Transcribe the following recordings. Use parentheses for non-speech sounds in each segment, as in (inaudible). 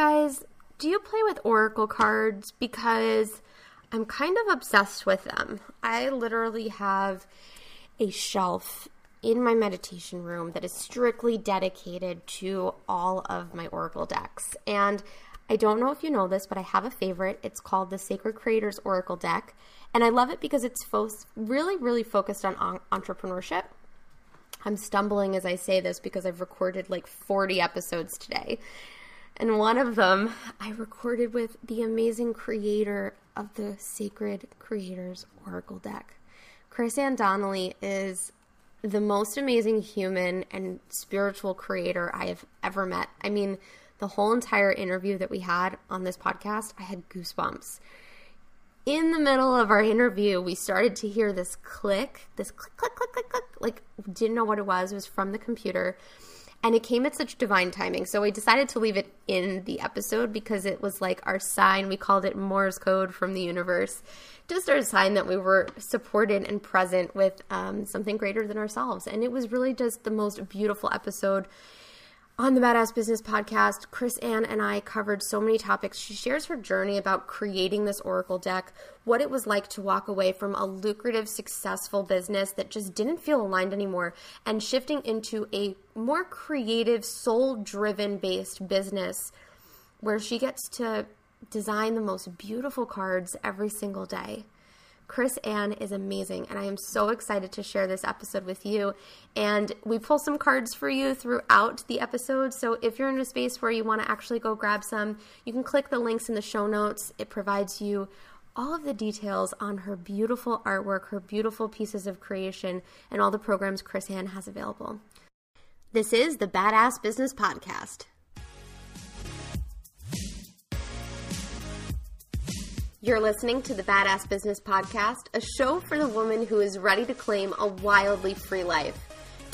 Guys, do you play with Oracle cards? Because I'm kind of obsessed with them. I literally have a shelf in my meditation room that is strictly dedicated to all of my Oracle decks. And I don't know if you know this, but I have a favorite. It's called the Sacred Creators Oracle deck. And I love it because it's fo- really, really focused on, on entrepreneurship. I'm stumbling as I say this because I've recorded like 40 episodes today. And one of them I recorded with the amazing creator of the Sacred Creators Oracle deck. Chris-Anne Donnelly is the most amazing human and spiritual creator I have ever met. I mean, the whole entire interview that we had on this podcast, I had goosebumps. In the middle of our interview, we started to hear this click, this click, click, click, click, click. Like, didn't know what it was. It was from the computer. And it came at such divine timing. So we decided to leave it in the episode because it was like our sign. We called it Morse code from the universe. Just our sign that we were supported and present with um, something greater than ourselves. And it was really just the most beautiful episode on the Badass Business Podcast, Chris-Anne and I covered so many topics. She shares her journey about creating this Oracle deck, what it was like to walk away from a lucrative, successful business that just didn't feel aligned anymore, and shifting into a more creative, soul driven based business where she gets to design the most beautiful cards every single day. Chris-Anne is amazing, and I am so excited to share this episode with you. And we pull some cards for you throughout the episode. So if you're in a space where you want to actually go grab some, you can click the links in the show notes. It provides you all of the details on her beautiful artwork, her beautiful pieces of creation, and all the programs Chris-Anne has available. This is the Badass Business Podcast. You're listening to the Badass Business Podcast, a show for the woman who is ready to claim a wildly free life.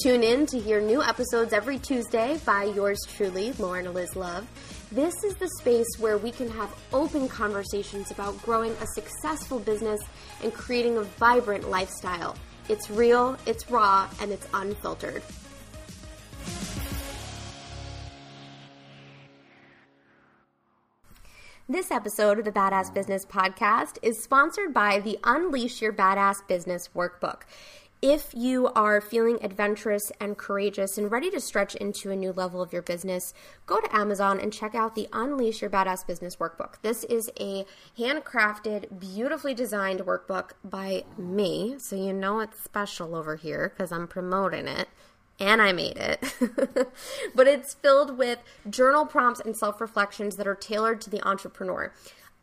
Tune in to hear new episodes every Tuesday by yours truly, Lauren Liz Love. This is the space where we can have open conversations about growing a successful business and creating a vibrant lifestyle. It's real, it's raw, and it's unfiltered. This episode of the Badass Business Podcast is sponsored by the Unleash Your Badass Business Workbook. If you are feeling adventurous and courageous and ready to stretch into a new level of your business, go to Amazon and check out the Unleash Your Badass Business Workbook. This is a handcrafted, beautifully designed workbook by me, so you know it's special over here because I'm promoting it and I made it. (laughs) but it's filled with journal prompts and self reflections that are tailored to the entrepreneur.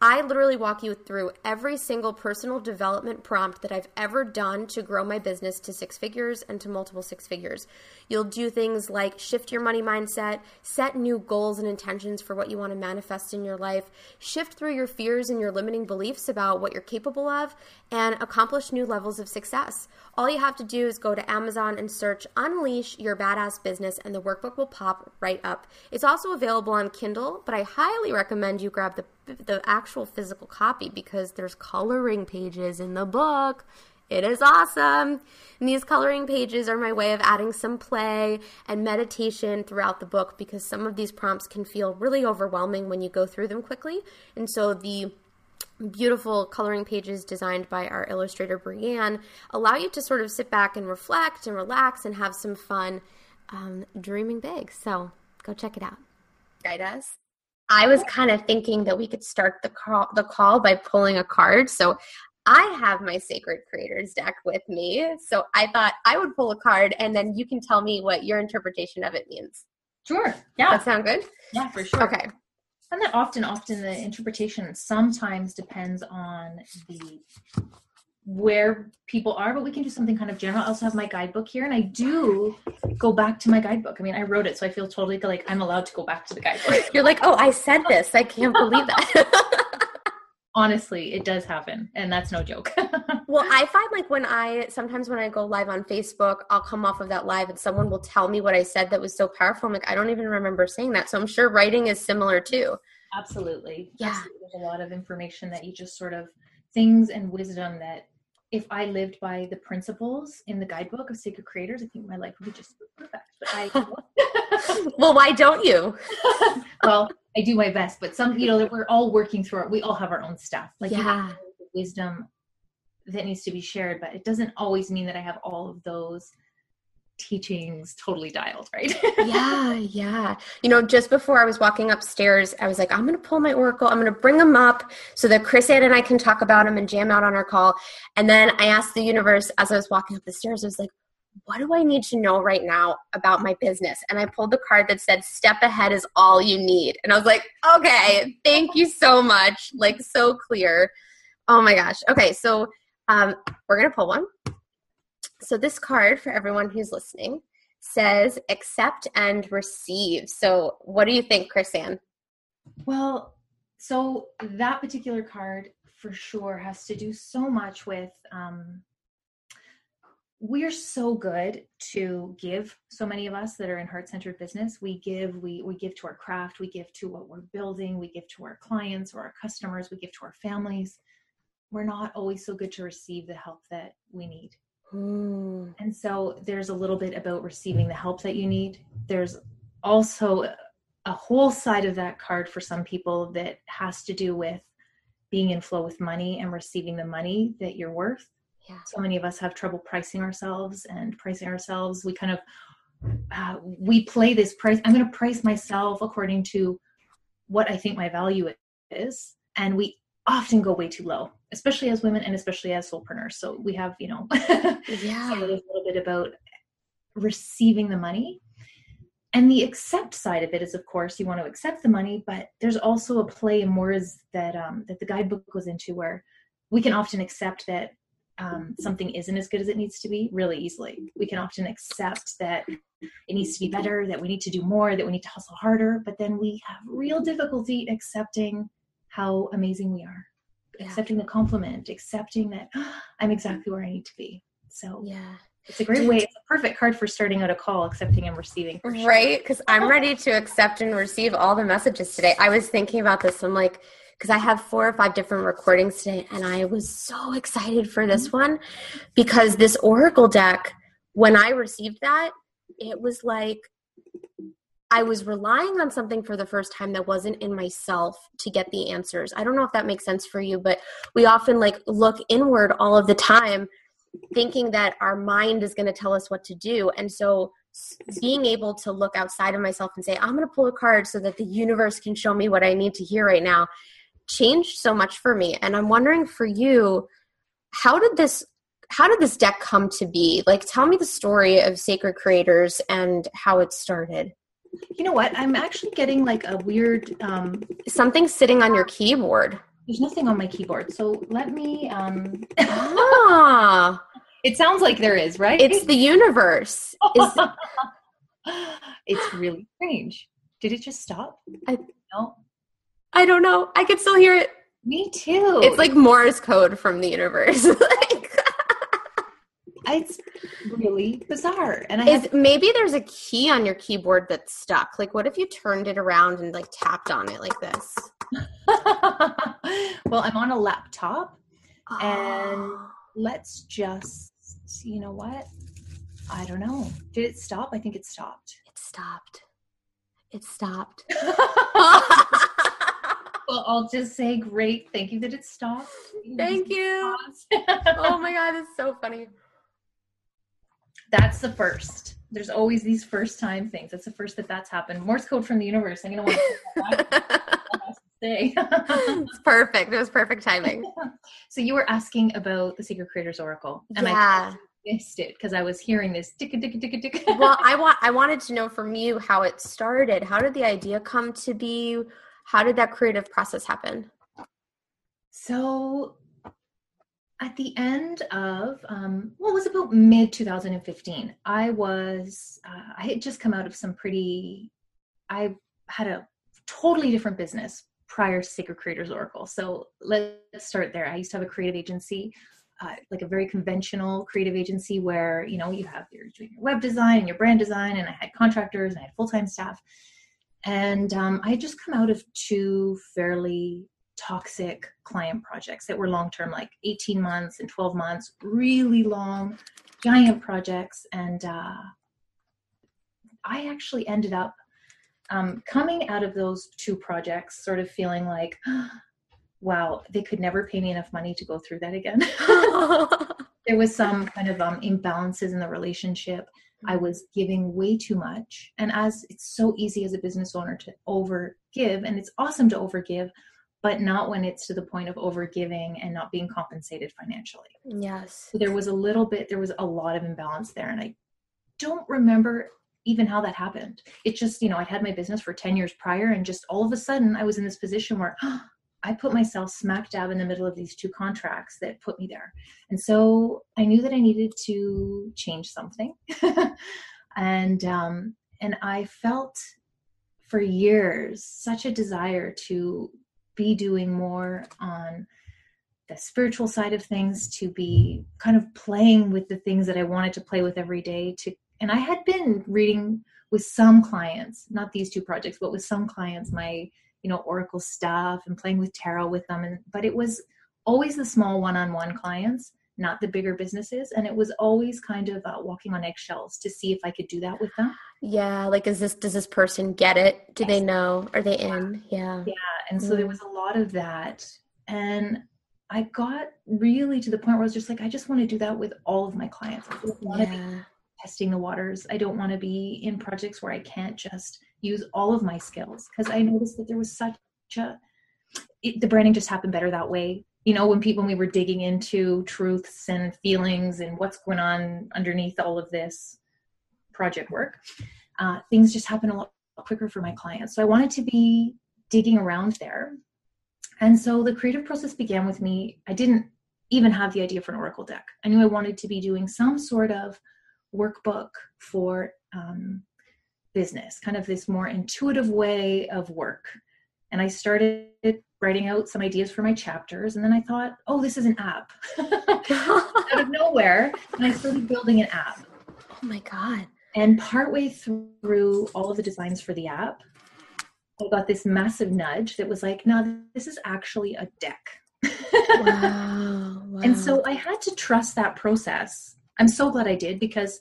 I literally walk you through every single personal development prompt that I've ever done to grow my business to six figures and to multiple six figures. You'll do things like shift your money mindset, set new goals and intentions for what you want to manifest in your life, shift through your fears and your limiting beliefs about what you're capable of, and accomplish new levels of success. All you have to do is go to Amazon and search Unleash Your Badass Business, and the workbook will pop right up. It's also available on Kindle, but I highly recommend you grab the the actual physical copy because there's coloring pages in the book. It is awesome. And these coloring pages are my way of adding some play and meditation throughout the book because some of these prompts can feel really overwhelming when you go through them quickly. And so the beautiful coloring pages designed by our illustrator Brienne allow you to sort of sit back and reflect and relax and have some fun um, dreaming big. So go check it out. Guide us I was kind of thinking that we could start the call the call by pulling a card. So I have my Sacred Creators deck with me. So I thought I would pull a card and then you can tell me what your interpretation of it means. Sure. Yeah. That sound good? Yeah, for sure. Okay. And that often, often the interpretation sometimes depends on the where people are, but we can do something kind of general. I also have my guidebook here, and I do go back to my guidebook. I mean, I wrote it, so I feel totally like I'm allowed to go back to the guidebook. You're like, oh, I said this. I can't believe that. (laughs) Honestly, it does happen, and that's no joke. (laughs) well, I find like when I sometimes when I go live on Facebook, I'll come off of that live and someone will tell me what I said that was so powerful. I'm like, I don't even remember saying that. So I'm sure writing is similar too. Absolutely. Yeah. Absolutely. There's a lot of information that you just sort of things and wisdom that if I lived by the principles in the guidebook of Sacred Creators, I think my life would be just perfect. But I (laughs) well, why don't you? (laughs) well, I do my best, but some, you know, we're all working through it. We all have our own stuff. Like yeah. wisdom that needs to be shared, but it doesn't always mean that I have all of those teachings totally dialed, right? (laughs) yeah, yeah. You know, just before I was walking upstairs, I was like, I'm going to pull my oracle. I'm going to bring them up so that Chris-Anne and I can talk about them and jam out on our call. And then I asked the universe as I was walking up the stairs, I was like, what do I need to know right now about my business? And I pulled the card that said, Step ahead is all you need. And I was like, okay, thank you so much. Like, so clear. Oh my gosh. Okay, so um, we're going to pull one. So, this card for everyone who's listening says accept and receive. So, what do you think, Chris-Anne? Well, so that particular card for sure has to do so much with um, we're so good to give so many of us that are in heart-centered business we give we we give to our craft we give to what we're building we give to our clients or our customers we give to our families we're not always so good to receive the help that we need Mm. and so there's a little bit about receiving the help that you need there's also a whole side of that card for some people that has to do with being in flow with money and receiving the money that you're worth Yeah. so many of us have trouble pricing ourselves and pricing ourselves we kind of uh, we play this price i'm going to price myself according to what i think my value is and we often go way too low especially as women and especially as soulpreneurs. So we have you know (laughs) Yeah. a little bit about receiving the money. And the accept side of it is of course you want to accept the money but there's also a play in words that um, that the guidebook goes into where we can often accept that um, something isn't as good as it needs to be really easily. We can often accept that it needs to be better that we need to do more that we need to hustle harder but then we have real difficulty accepting how amazing we are Yeah. accepting the compliment accepting that (gasps) i'm exactly where i need to be so Yeah. it's a great way. It's a perfect card for starting out a call, accepting and receiving. sure. Right? Because I'm ready to accept and receive all the messages today. I was thinking about this. I'm like, because I have four or five different recordings today, and I was so excited for this mm-hmm. one because this Oracle deck, when I received that, it was like I was relying on something for the first time that wasn't in myself to get the answers. I don't know if that makes sense for you, but we often like look inward all of the time thinking that our mind is going to tell us what to do. And so being able to look outside of myself and say, I'm going to pull a card so that the universe can show me what I need to hear right now changed so much for me. And I'm wondering for you, how did this how did this deck come to be? Like tell me the story of Sacred Creators and how it started. You know what? I'm actually getting like a weird. Um, Something sitting on your keyboard. there's nothing on my keyboard, so let me. Um, ah, (laughs) it sounds like there is, right? it's the universe. Is, (laughs) it's really strange. Did it just stop? I- no. I don't know. I can still hear it. Me too. It's like Morse code from the universe. (laughs) it's really bizarre, and I have maybe there's a key on your keyboard that's stuck. Like, what if you turned it around and like tapped on it like this? (laughs) well, I'm on a laptop. And- Oh. Let's just, you know what? I don't know. Did it stop? I think it stopped. it stopped. It stopped. (laughs) (laughs) Well, I'll just say great. Thank you that it stopped. Thank you. Oh my god, it's so funny. That's the first. There's always these first time things. That's the first that that's happened. Morse code from the universe. I'm gonna want (laughs) to. say. it's perfect. It was perfect timing. (laughs) so you were asking about the Sacred Creators Oracle, and yeah. I missed it because I was hearing this tick tick tick tick. well, I (laughs) want I wanted to know from you how it started. How did the idea come to be? How did that creative process happen? So at the end of um, what well, was about mid 2015 i was uh, i had just come out of some pretty i had a totally different business prior to sacred creators oracle. So let's start there. I used to have a creative agency uh, like a very conventional creative agency where you know you have your, your web design and your brand design and i had contractors and i had full-time staff. And um, i had just come out of two fairly toxic client projects that were long term, like 18 months and 12 months, really long, giant projects. And uh, I actually ended up um, coming out of those two projects sort of feeling like, (gasps) wow, they could never pay me enough money to go through that again. (laughs) there was some kind of um, imbalances in the relationship. I was giving way too much. And as it's so easy as a business owner to overgive, and it's awesome to overgive, but not when it's to the point of overgiving and not being compensated financially. Yes. So there was a little bit, there was a lot of imbalance there. And I don't remember even how that happened. It just, you know, I'd had my business for 10 years prior, and just all of a sudden I was in this position where oh, (gasps) I put myself smack dab in the middle of these two contracts that put me there. And so I knew that I needed to change something. (laughs) and, um, and I felt for years such a desire to be doing more on the spiritual side of things to be kind of playing with the things that I wanted to play with every day to and I had been reading with some clients, not these two projects, but with some clients my you know oracle stuff and playing with tarot with them and but it was always the small one-on-one clients not the bigger businesses and it was always kind of uh, walking on eggshells to see if i could do that with them. Yeah like is this does this person get it? Do yes. they know? Are they in? Yeah. Yeah and so mm. there was a lot of that and i got really to the point where i was just like i just want to do that with all of my clients. I don't want to be testing the waters. I don't want to be in projects where i can't just use all of my skills. Because i noticed that there was such a it, the branding just happened better that way you know when people when we were digging into truths and feelings and what's going on underneath all of this project work uh, things just happen a lot quicker for my clients. So i wanted to be digging around there. And so the creative process began with me. I didn't even have the idea for an oracle deck. I knew i wanted to be doing some sort of workbook for um, business kind of this more intuitive way of work. And i started writing out some ideas for my chapters. And then I thought, oh, this is an app (laughs) out of nowhere. And I started building an app. Oh my God. And partway through all of the designs for the app, I got this massive nudge that was like, no, this is actually a deck. wow, wow. (laughs) And so I had to trust that process. I'm so glad I did because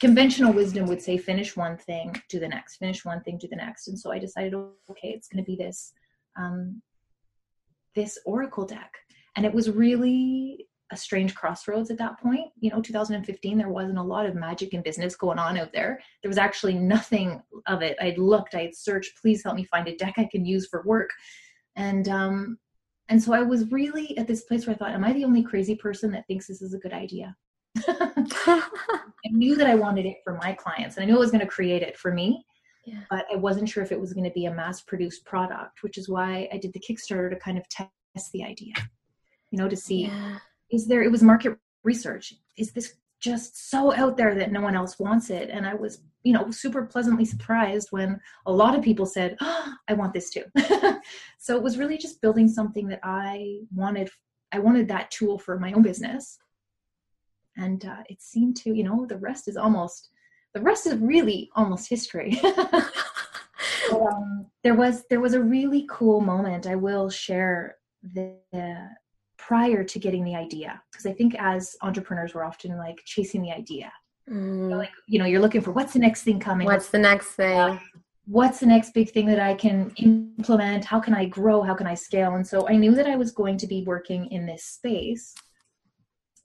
conventional wisdom would say finish one thing do the next finish one thing do the next and so i decided okay it's going to be this um, this Oracle deck. And it was really a strange crossroads at that point. You know, 2015, there wasn't a lot of magic in business going on out there. There was actually nothing of it. I'd looked, I'd searched, please help me find a deck I can use for work. And um, and so I was really at this place where I thought, am I the only crazy person that thinks this is a good idea? (laughs) (laughs) I knew that I wanted it for my clients and I knew I was going to create it for me yeah. but I wasn't sure if it was going to be a mass produced product, which is why I did the Kickstarter to kind of test the idea, you know, to see yeah. is there, it was market research. Is this just so out there that no one else wants it? And I was, you know, super pleasantly surprised when a lot of people said, oh, I want this too. (laughs) so it was really just building something that I wanted. I wanted that tool for my own business. And uh, it seemed to, you know, the rest is almost the rest is really almost history. (laughs) (laughs) um, there was there was a really cool moment I will share the, the prior to getting the idea because I think as entrepreneurs we're often like chasing the idea. Mm. like you know you're looking for what's the next thing coming. What's the next thing? What's the next big thing that I can implement? How can I grow? How can I scale? And so I knew that I was going to be working in this space.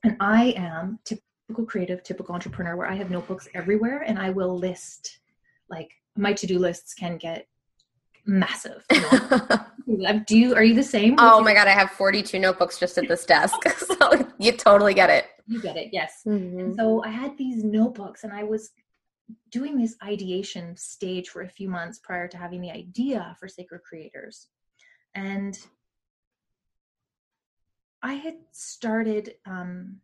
And I am, to typical creative, typical entrepreneur where I have notebooks everywhere and I will list like my to-do lists can get massive. (laughs) You know? Do you are you the same? Oh my god, I have 42 notebooks just at this desk. (laughs) so you totally get it. You get it, yes. Mm-hmm. So I had these notebooks and I was doing this ideation stage for a few months prior to having the idea for Sacred Creators. And I had started um,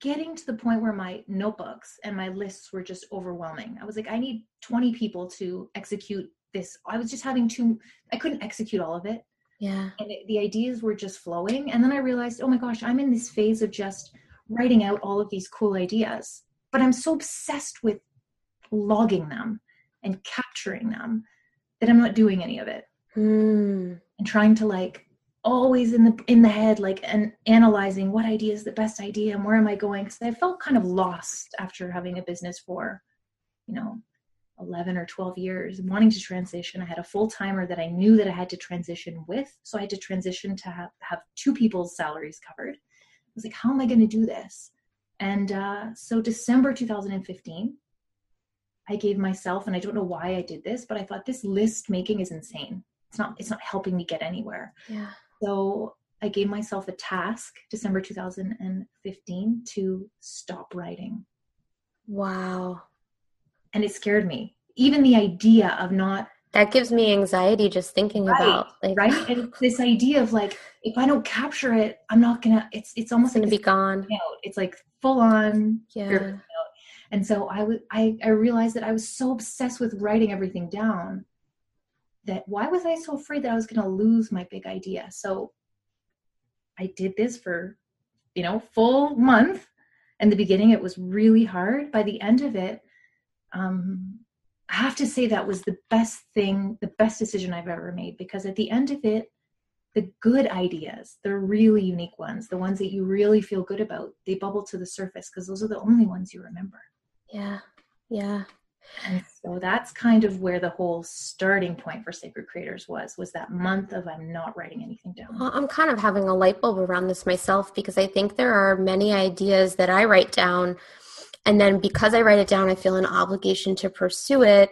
getting to the point where my notebooks and my lists were just overwhelming. I was like, I need 20 people to execute this. I was just having too, I couldn't execute all of it. Yeah. And it, the ideas were just flowing. And then I realized, oh my gosh, I'm in this phase of just writing out all of these cool ideas. But I'm so obsessed with logging them and capturing them that I'm not doing any of it. Mm. And trying to like always in the in the head like and analyzing what idea is the best idea and where am i going? Because i felt kind of lost after having a business for you know 11 or 12 years wanting to transition. I had a full timer that i knew that i had to transition with so i had to transition to have, have two people's salaries covered. I was like how am i going to do this? And uh, so december 2015 i gave myself and i don't know why i did this but i thought this list making is insane. It's not it's not helping me get anywhere. Yeah. So I gave myself a task, December 2015, to stop writing. Wow. And it scared me. Even the idea of not, That gives me anxiety just thinking Right, about like right? And (sighs) this idea of like, if I don't capture it, I'm not gonna, it's it's it's almost gonna like be gone. out. It's like full on Yeah. And so I was I, I realized that I was so obsessed with writing everything down that why was I so afraid that I was gonna lose my big idea? So I did this for, you know, full month. In the beginning it was really hard. By the end of it, um, I have to say that was the best thing, the best decision I've ever made because at the end of it, the good ideas, the really unique ones, the ones that you really feel good about, they bubble to the surface because those are the only ones you remember. Yeah. Yeah. And so that's kind of where the whole starting point for Sacred Creators was, was that month of I'm not writing anything down. Well, I'm kind of having a light bulb around this myself because I think there are many ideas that I write down. And then because I write it down, I feel an obligation to pursue it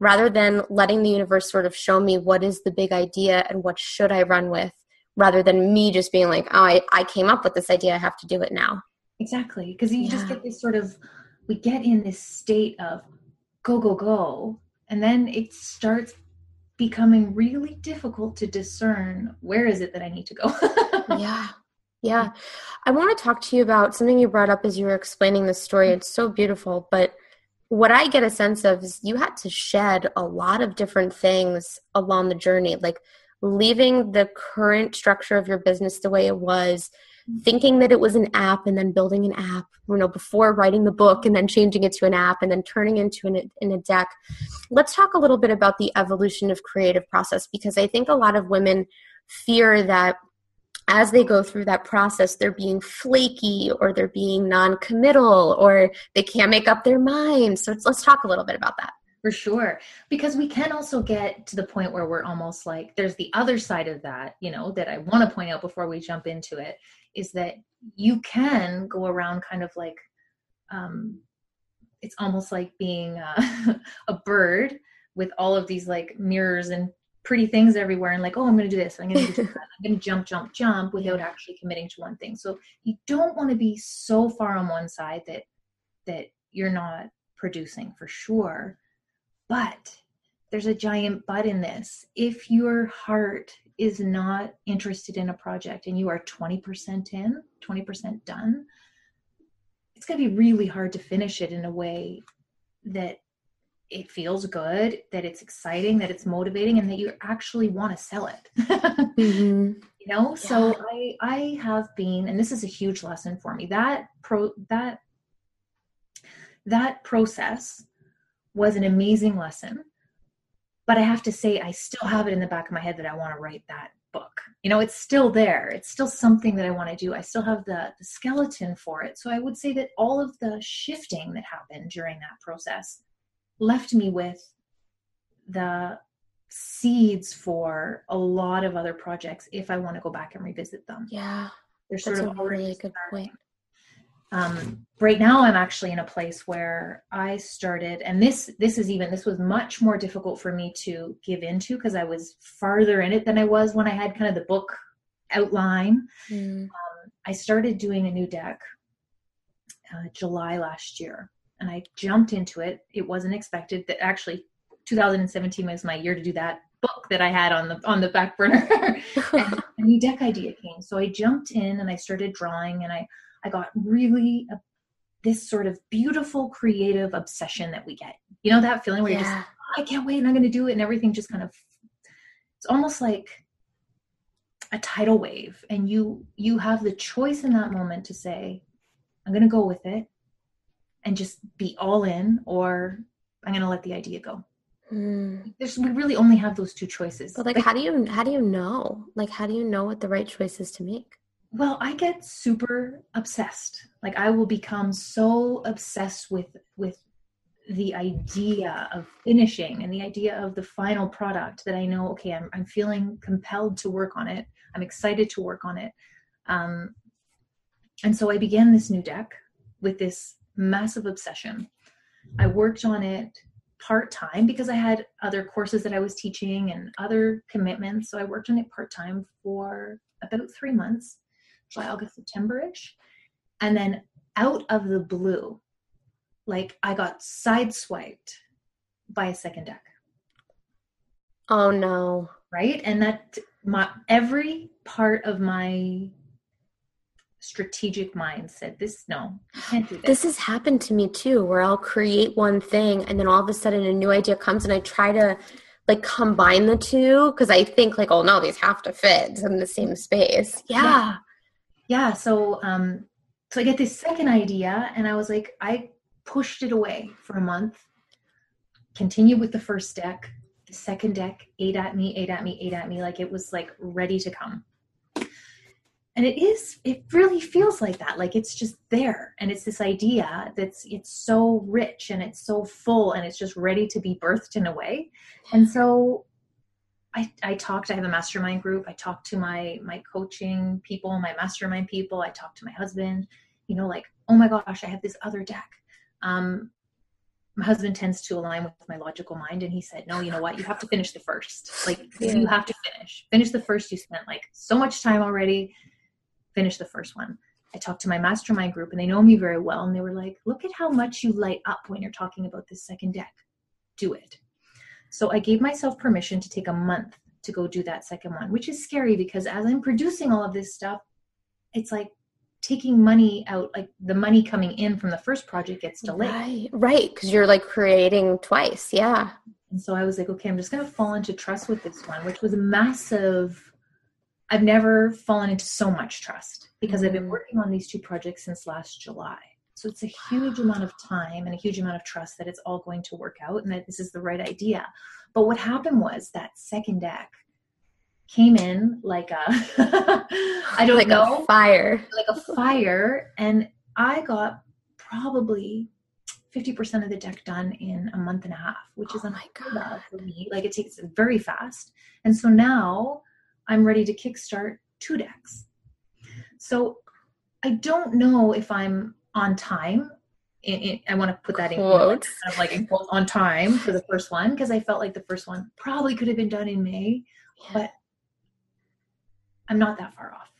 rather than letting the universe sort of show me what is the big idea and what should I run with, rather than me just being like, oh, I, I came up with this idea, I have to do it now. Exactly. Because you just get this sort of, we get in this state of go, go, go. And then it starts becoming really difficult to discern where is it that I need to go. (laughs) yeah yeah i want to talk to you about something you brought up as you were explaining this story it's so beautiful but what i get a sense of is you had to shed a lot of different things along the journey like leaving the current structure of your business the way it was thinking that it was an app and then building an app you know before writing the book and then changing it to an app and then turning into an, in a deck let's talk a little bit about the evolution of creative process because i think a lot of women fear that as they go through that process, they're being flaky or they're being non committal or they can't make up their minds. So let's talk a little bit about that. For sure. Because we can also get to the point where we're almost like there's the other side of that, you know, that I want to point out before we jump into it is that you can go around kind of like um it's almost like being uh, (laughs) a bird with all of these like mirrors and pretty things everywhere and like oh i'm going to do this. I'm going to do that (laughs) i'm going to jump jump jump without actually committing to one thing. So you don't want to be so far on one side that that you're not producing for sure but there's a giant but in this. If your heart is not interested in a project and you are 20% in, 20% done, it's going to be really hard to finish it in a way that it feels good, that it's exciting, that it's motivating, and that you actually want to sell it. (laughs) Mm-hmm. you know so i i have been and this is a huge lesson for me that pro that that process was an amazing lesson but i have to say i still have it in the back of my head that i want to write that book. You know it's still there. It's still something that i want to do. I still have the, the skeleton for it. So i would say that all of the shifting that happened during that process left me with the seeds for a lot of other projects if I want to go back and revisit them. Yeah, They're that's sort a of already really good point. Um, right now i'm actually in a place where i started and this this is even this was much more difficult for me to give into because i was farther in it than i was when i had kind of the book outline. Mm. um, i started doing a new deck uh, july last year and i jumped into it. It wasn't expected that actually 2017 was my year to do that book that i had on the on the back burner. (laughs) And a new deck idea came so i jumped in and i started drawing and i I got really a, this sort of beautiful creative obsession that we get. You know that feeling where yeah. you're just, oh, I can't wait and I'm going to do it, and everything just kind of. It's almost like a tidal wave, and you you have the choice in that moment to say, I'm going to go with it, and just be all in, or I'm going to let the idea go. Mm. There's, we really only have those two choices. But like, like, how do you how do you know? Like, how do you know what the right choice is to make? Well i get super obsessed. Like i will become so obsessed with with the idea of finishing and the idea of the final product that i know okay i'm, I'm feeling compelled to work on it. I'm excited to work on it. Um, and so i began this new deck with this massive obsession. I worked on it part time because i had other courses that i was teaching and other commitments. So i worked on it part time for about three months July, August, September ish. And then out of the blue, like I got sideswiped by a second deck. Oh no. Right? And that my every part of my strategic mind said this no can't do this. this has happened to me too where i'll create one thing and then all of a sudden a new idea comes and i try to like combine the two because i think like oh no these have to fit in the same space yeah, yeah yeah so um so i get this second idea and i was like i pushed it away for a month continue with the first deck. The second deck ate at me ate at me ate at me like it was like ready to come. And it is it really feels like that like it's just there and it's this idea that's it's so rich and it's so full and it's just ready to be birthed in a way. And so I, I talked, I have a mastermind group. I talk to my, my coaching people, my mastermind people. I talk to my husband, you know, like, oh my gosh, I have this other deck. Um, my husband tends to align with my logical mind and he said no you know what you have to finish the first like yeah. you have to finish finish the first you spent like so much time already finish the first one i talked to my mastermind group and they know me very well and they were like look at how much you light up when you're talking about this second deck do it so I gave myself permission to take a month to go do that second one, which is scary because as I'm producing all of this stuff, it's like taking money out, like the money coming in from the first project gets delayed. Right, right, because you're like creating twice, yeah. And so I was like, okay, I'm just going to fall into trust with this one, which was a massive. I've never fallen into so much trust because mm-hmm. I've been mm. working on these two projects since last July. So it's a huge amount of time and a huge amount of trust that it's all going to work out and that this is the right idea. But what happened was that second deck came in like a (laughs) I don't like know a fire. Like a fire. And I got probably 50% of the deck done in a month and a half, which is oh unheard of for me. Like it takes very fast. And so now I'm ready to kickstart two decks. So I don't know if I'm on time. It, it, I want to put that in quotes, kind of like in quotes on time for the first one because I felt like the first one probably could have been done in May, yeah. but I'm not that far off.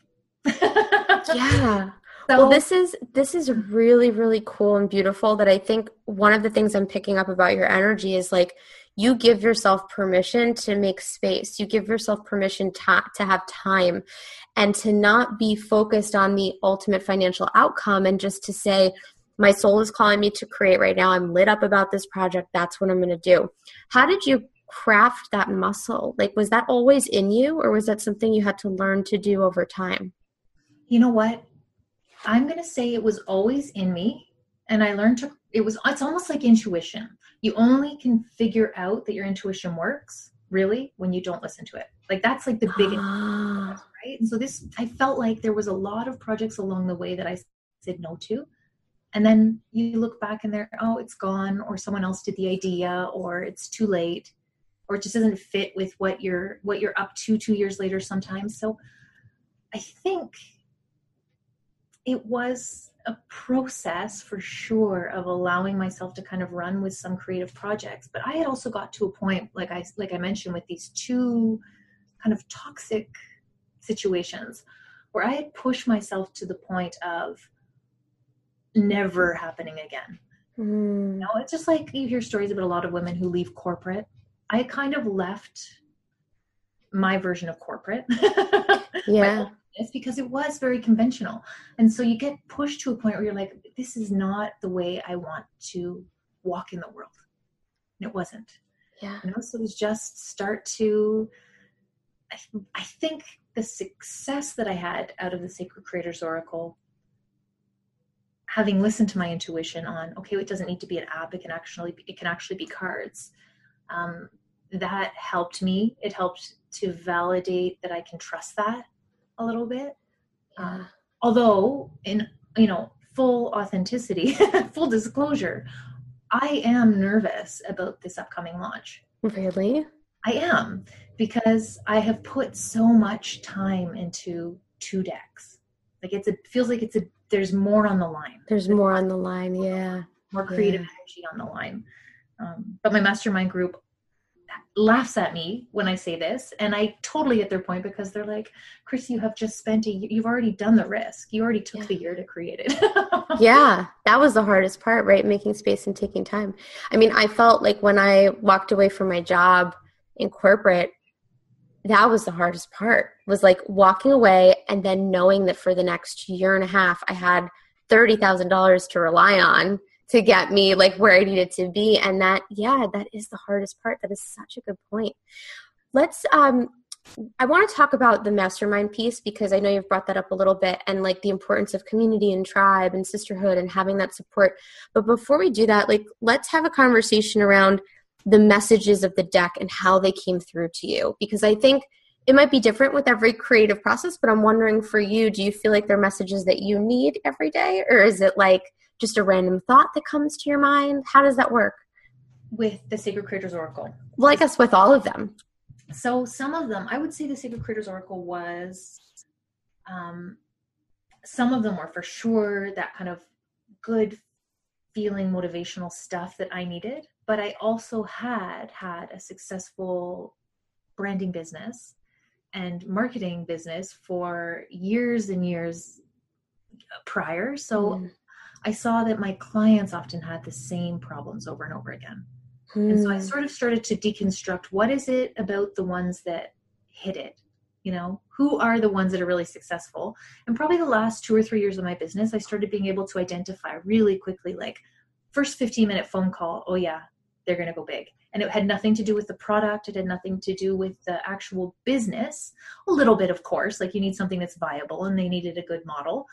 (laughs) yeah. So, well, this is this is really really cool and beautiful. That I think one of the things I'm picking up about your energy is like you give yourself permission to make space. You give yourself permission to, to have time and to not be focused on the ultimate financial outcome and just to say, my soul is calling me to create right now. I'm lit up about this project. That's what I'm going to do. How did you craft that muscle? Like, was that always in you, or was that something you had to learn to do over time? You know what? I'm going to say it was always in me. And I learned to, it was, it's almost like intuition. You only can figure out that your intuition works really when you don't listen to it. Like, that's like the biggest. Ah right? And so this, I felt like there was a lot of projects along the way that I said no to. And then you look back and there, oh, it's gone, or someone else did the idea, or it's too late, or it just doesn't fit with what you're what you're up to two years later sometimes. So I think it was a process for sure of allowing myself to kind of run with some creative projects. But i had also got to a point like i like i mentioned with these two kind of toxic situations where i had pushed myself to the point of never happening again. Mm. you know it's just like you hear stories about a lot of women who leave corporate. I kind of left my version of corporate. (laughs) Yeah it's because it was very conventional. And so you get pushed to a point where you're like this is not the way i want to walk in the world. And it wasn't. Yeah. You know so it was just start to I, I think the success that i had out of the sacred creators oracle having listened to my intuition on okay it doesn't need to be an app. It can actually it can actually be cards. Um, that helped me. It helped to validate that i can trust that a little bit. Um, although, in you know, full authenticity, (laughs) full disclosure, I am nervous about this upcoming launch. Really? I am because I have put so much time into two decks. Like it's a feels like it's a there's more on the line. There's more on the line, yeah. More creative yeah. energy on the line. Um, but my mastermind group laughs at me when I say this, and I totally get their point because they're like, "Chris, you have just spent a you've already done the risk. You already took yeah. the year to create it." (laughs) yeah, that was the hardest part, right? Making space and taking time. I mean, I felt like when I walked away from my job in corporate, that was the hardest part. Was like walking away and then knowing that for the next year and a half, I had thirty thousand dollars to rely on to get me like where I needed to be. And that, yeah, that is the hardest part. That is such a good point. Let's, um, I want to talk about the mastermind piece because I know you've brought that up a little bit and like the importance of community and tribe and sisterhood and having that support. But before we do that, like let's have a conversation around the messages of the deck and how they came through to you because I think it might be different with every creative process, but I'm wondering for you, do you feel like they're messages that you need every day or is it like just a random thought that comes to your mind? How does that work? With the Sacred Creators Oracle. Well, I guess with all of them. So some of them, I would say the Sacred Creators Oracle was, um, some of them were for sure that kind of good feeling motivational stuff that I needed. But I also had had a successful branding business and marketing business for years and years prior. So mm. I saw that my clients often had the same problems over and over again. Mm. And so I hmm. sort of started to deconstruct what is it about the ones that hit it? You know, who are the ones that are really successful? And probably the last two or three years of my business, I started being able to identify really quickly like, first 15 minute phone call, oh yeah, they're going to go big. And it had nothing to do with the product, it had nothing to do with the actual business. A little bit, of course, like you need something that's viable and they needed a good model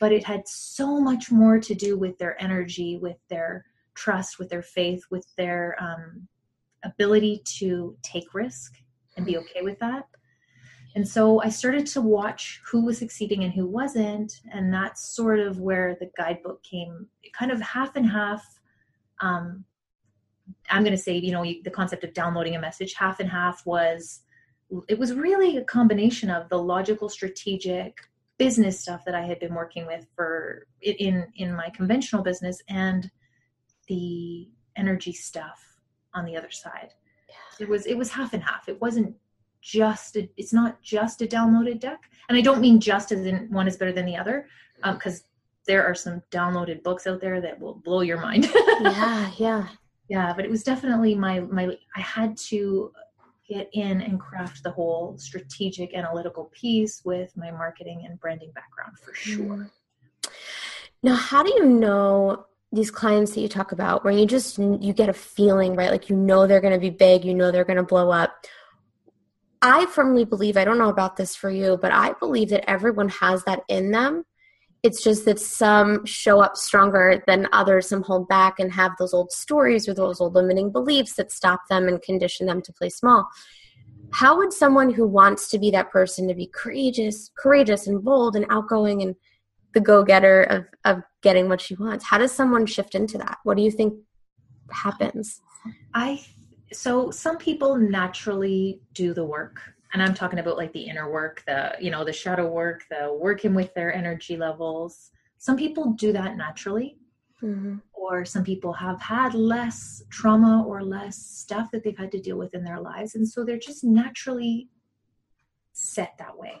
but it had so much more to do with their energy, with their trust, with their faith, with their um, ability to take risk and be okay with that. And so I started to watch who was succeeding and who wasn't. And that's sort of where the guidebook came kind of half and half. Um, I'm going to say, you know, the concept of downloading a message, half and half was, it was really a combination of the logical, strategic, business stuff that I had been working with for in in my conventional business and the energy stuff on the other side. Yeah. It was it was half and half. It wasn't just a, it's not just a downloaded deck, and I don't mean just as in one is better than the other, because um, there are some downloaded books out there that will blow your mind. (laughs) yeah, yeah, yeah. But it was definitely my my. I had to get in and craft the whole strategic analytical piece with my marketing and branding background for mm. sure. Now, how do you know these clients that you talk about where you just you get a feeling, right? Like you know they're going to be big, you know they're going to blow up. I firmly believe, I don't know about this for you, but I believe that everyone has that in them it's just that some show up stronger than others, some hold back and have those old stories or those old limiting beliefs that stop them and condition them to play small. How would someone who wants to be that person to be courageous, courageous and bold and outgoing and the go-getter of, of getting what she wants, how does someone shift into that? What do you think happens? I so some people naturally do the work and i'm talking about like the inner work the you know the shadow work the working with their energy levels. Some people do that naturally. Mm-hmm. or some people have had less trauma or less stuff that they've had to deal with in their lives. And so they're just naturally set that way.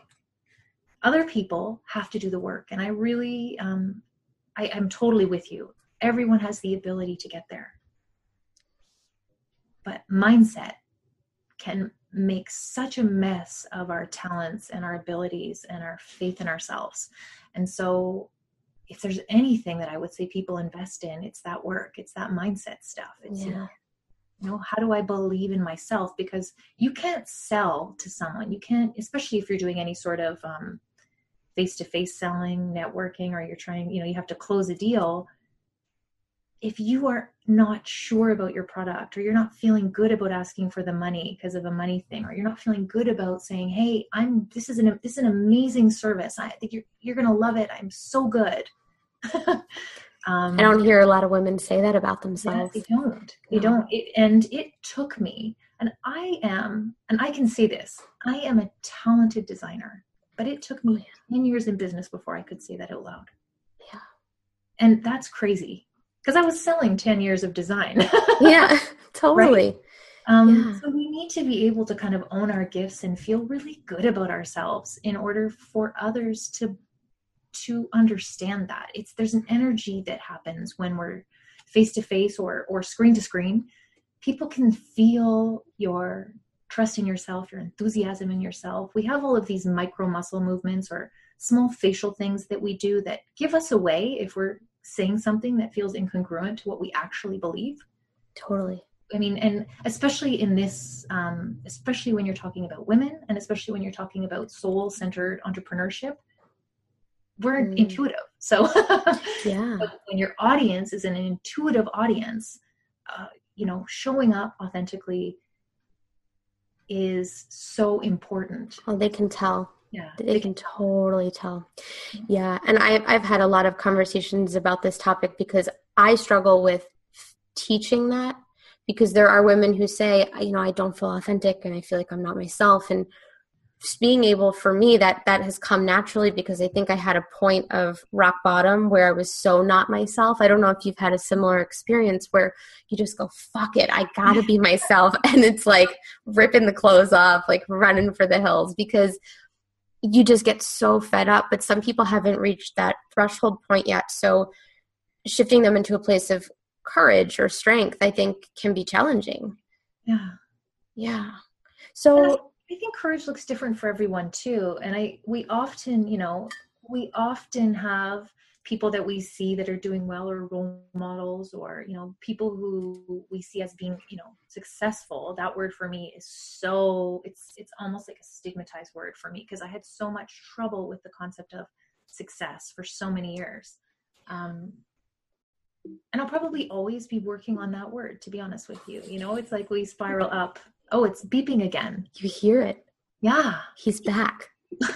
Other people have to do the work. And i really um, I, i'm totally with you. Everyone has the ability to get there. But mindset can make such a mess of our talents and our abilities and our faith in ourselves. And so if there's anything that i would say people invest in it's that work it's that mindset stuff. It's yeah. you know how do i believe in myself? Because you can't sell to someone. You can't especially if you're doing any sort of um, face-to-face selling networking or you're trying you know you have to close a deal if you are not sure about your product or you're not feeling good about asking for the money because of a money thing or you're not feeling good about saying hey i'm this is an this is an amazing service. I think you're you're going to love it. I'm so good. (laughs) Um, i don't hear a lot of women say that about themselves. yeah, they don't. They no. don't. It, and it took me and i am and i can say this i am a talented designer but it took me 10 years in business before I could say that out loud. Yeah. And that's crazy because I was selling 10 years of design. (laughs) yeah, (laughs) totally. Right? Um, yeah. So we need to be able to kind of own our gifts and feel really good about ourselves in order for others to to understand that. It's there's an energy that happens when we're face to face or or screen to screen. People can feel your trust in yourself, your enthusiasm in yourself. We have all of these micro muscle movements or small facial things that we do that give us away if we're saying something that feels incongruent to what we actually believe. Totally. I mean, and especially in this, um, especially when you're talking about women, and especially when you're talking about soul-centered entrepreneurship, we're mm. intuitive. So, (laughs) yeah, when your audience is an intuitive audience, uh, you know, showing up authentically is so important. Oh, they can tell. Yeah. They, can, totally tell. Mm-hmm. Yeah. And I, I've had a lot of conversations about this topic because I struggle with teaching that because there are women who say, you know, I don't feel authentic and I feel like I'm not myself. And being able for me that that has come naturally because i think i had a point of rock bottom where i was so not myself i don't know if you've had a similar experience where you just go fuck it i gotta be (laughs) myself and it's like ripping the clothes off like running for the hills because you just get so fed up but some people haven't reached that threshold point yet. So shifting them into a place of courage or strength i think can be challenging. Yeah. Yeah. So I think courage looks different for everyone too. And I we often, you know, we often have people that we see that are doing well or role models or you know people who we see as being you know successful that word for me is so it's it's almost like a stigmatized word for me because i had so much trouble with the concept of success for so many years um, and i'll probably always be working on that word to be honest with you you know it's like we spiral up Oh, it's beeping again. You hear it. Yeah. He's back. (laughs)